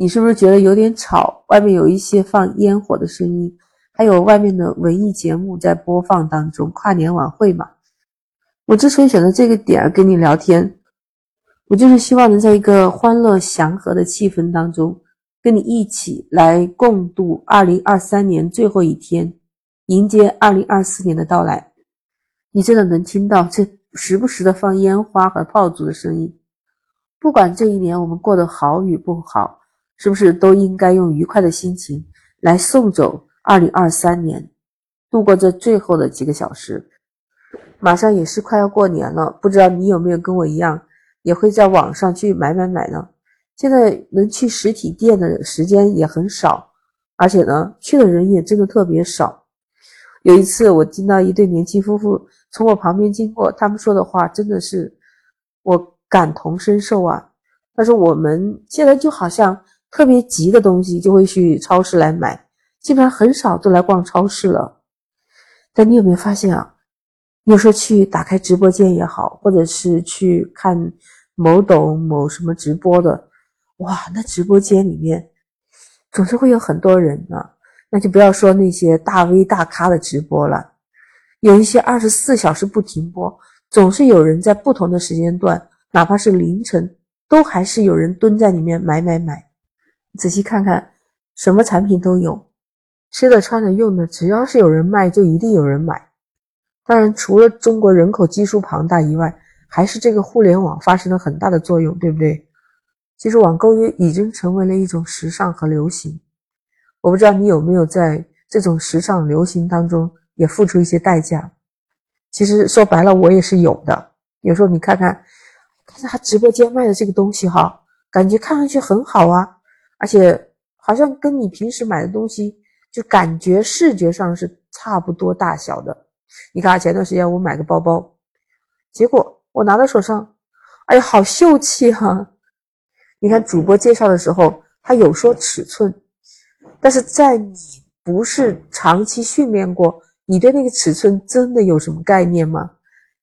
你是不是觉得有点吵？外面有一些放烟火的声音，还有外面的文艺节目在播放当中，跨年晚会嘛。我之所以选择这个点儿跟你聊天，我就是希望能在一个欢乐祥和的气氛当中，跟你一起来共度二零二三年最后一天，迎接二零二四年的到来。你真的能听到这时不时的放烟花和炮竹的声音？不管这一年我们过得好与不好。是不是都应该用愉快的心情来送走二零二三年，度过这最后的几个小时？马上也是快要过年了，不知道你有没有跟我一样，也会在网上去买买买呢？现在能去实体店的时间也很少，而且呢，去的人也真的特别少。有一次，我听到一对年轻夫妇从我旁边经过，他们说的话真的是我感同身受啊。他说：“我们现在就好像……”特别急的东西就会去超市来买，基本上很少都来逛超市了。但你有没有发现啊？有时候去打开直播间也好，或者是去看某抖某什么直播的，哇，那直播间里面总是会有很多人呢。那就不要说那些大 V 大咖的直播了，有一些二十四小时不停播，总是有人在不同的时间段，哪怕是凌晨，都还是有人蹲在里面买买买。仔细看看，什么产品都有，吃的、穿的、用的，只要是有人卖，就一定有人买。当然，除了中国人口基数庞大以外，还是这个互联网发生了很大的作用，对不对？其实网购也已经成为了一种时尚和流行。我不知道你有没有在这种时尚流行当中也付出一些代价。其实说白了，我也是有的。有时候你看看，看他直播间卖的这个东西，哈，感觉看上去很好啊。而且好像跟你平时买的东西，就感觉视觉上是差不多大小的。你看前段时间我买个包包，结果我拿到手上，哎呀，好秀气哈！你看主播介绍的时候，他有说尺寸，但是在你不是长期训练过，你对那个尺寸真的有什么概念吗？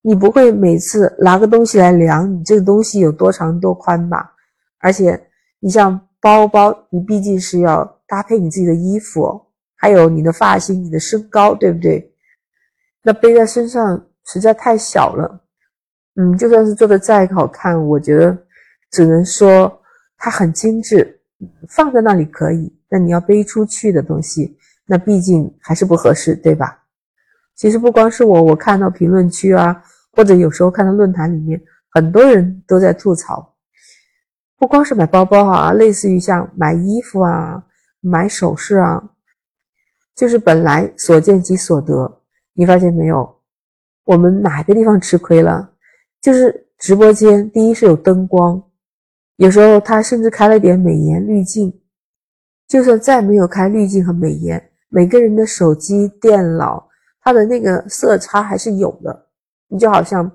你不会每次拿个东西来量你这个东西有多长多宽吧？而且你像。包包，你毕竟是要搭配你自己的衣服，还有你的发型、你的身高，对不对？那背在身上实在太小了。嗯，就算是做的再好看，我觉得只能说它很精致，放在那里可以。但你要背出去的东西，那毕竟还是不合适，对吧？其实不光是我，我看到评论区啊，或者有时候看到论坛里面，很多人都在吐槽。不光是买包包啊，类似于像买衣服啊、买首饰啊，就是本来所见即所得。你发现没有？我们哪个地方吃亏了？就是直播间，第一是有灯光，有时候他甚至开了点美颜滤镜。就算再没有开滤镜和美颜，每个人的手机、电脑，它的那个色差还是有的。你就好像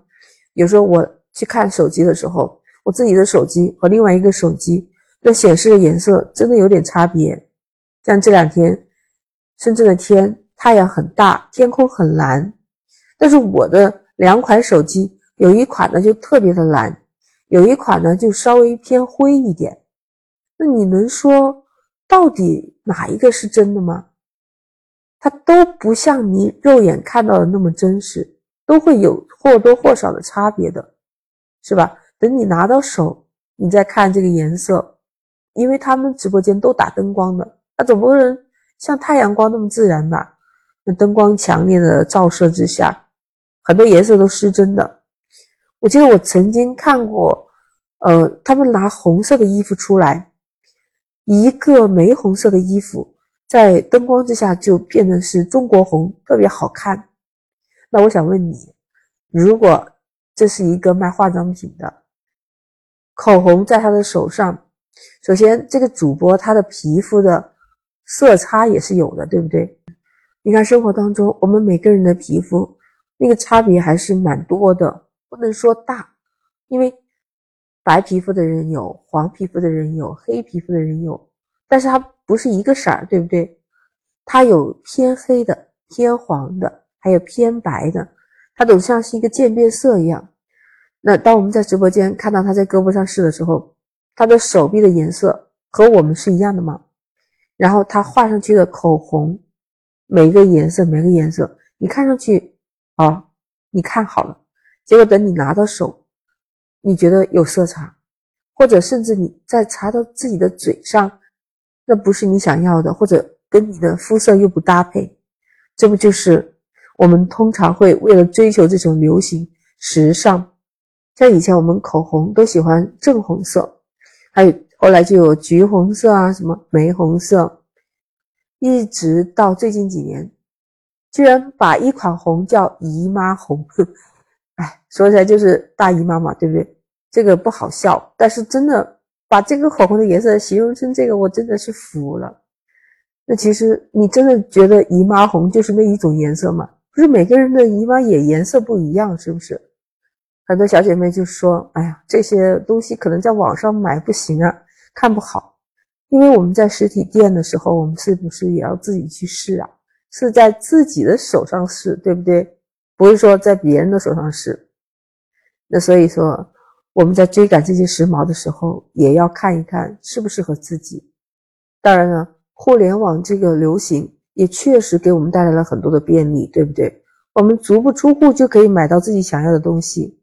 有时候我去看手机的时候。我自己的手机和另外一个手机，那显示的颜色真的有点差别。像这两天，深圳的天太阳很大，天空很蓝，但是我的两款手机有一款呢就特别的蓝，有一款呢就稍微偏灰一点。那你能说到底哪一个是真的吗？它都不像你肉眼看到的那么真实，都会有或多或少的差别的，是吧？等你拿到手，你再看这个颜色，因为他们直播间都打灯光的，那总不能像太阳光那么自然吧？那灯光强烈的照射之下，很多颜色都失真的。我记得我曾经看过，呃，他们拿红色的衣服出来，一个玫红色的衣服在灯光之下就变成是中国红，特别好看。那我想问你，如果这是一个卖化妆品的？口红在他的手上，首先这个主播他的皮肤的色差也是有的，对不对？你看生活当中，我们每个人的皮肤那个差别还是蛮多的，不能说大，因为白皮肤的人有，黄皮肤的人有，黑皮肤的人有，但是它不是一个色儿，对不对？它有偏黑的、偏黄的，还有偏白的，它都像是一个渐变色一样。那当我们在直播间看到他在胳膊上试的时候，他的手臂的颜色和我们是一样的吗？然后他画上去的口红，每个颜色，每个颜色，你看上去啊，你看好了，结果等你拿到手，你觉得有色差，或者甚至你再擦到自己的嘴上，那不是你想要的，或者跟你的肤色又不搭配，这不就是我们通常会为了追求这种流行时尚？像以前我们口红都喜欢正红色，还有后来就有橘红色啊，什么玫红色，一直到最近几年，居然把一款红叫姨妈红，哎，说起来就是大姨妈嘛，对不对？这个不好笑，但是真的把这个口红的颜色形容成这个，我真的是服了。那其实你真的觉得姨妈红就是那一种颜色吗？不是每个人的姨妈也颜色不一样，是不是？很多小姐妹就说：“哎呀，这些东西可能在网上买不行啊，看不好。因为我们在实体店的时候，我们是不是也要自己去试啊？是在自己的手上试，对不对？不是说在别人的手上试。那所以说，我们在追赶这些时髦的时候，也要看一看适不适合自己。当然了，互联网这个流行也确实给我们带来了很多的便利，对不对？我们足不出户就可以买到自己想要的东西。”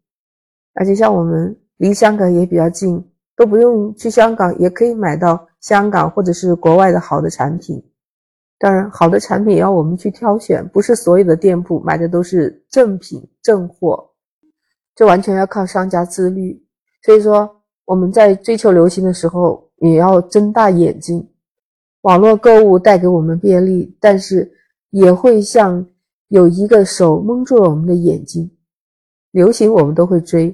而且像我们离香港也比较近，都不用去香港，也可以买到香港或者是国外的好的产品。当然，好的产品也要我们去挑选，不是所有的店铺买的都是正品正货，这完全要靠商家自律。所以说，我们在追求流行的时候，也要睁大眼睛。网络购物带给我们便利，但是也会像有一个手蒙住了我们的眼睛。流行我们都会追，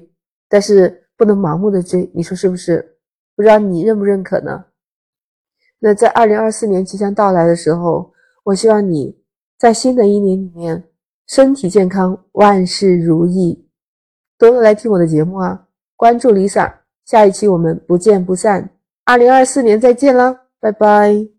但是不能盲目的追，你说是不是？不知道你认不认可呢？那在二零二四年即将到来的时候，我希望你在新的一年里面身体健康，万事如意，多多来听我的节目啊！关注 Lisa，下一期我们不见不散。二零二四年再见啦，拜拜。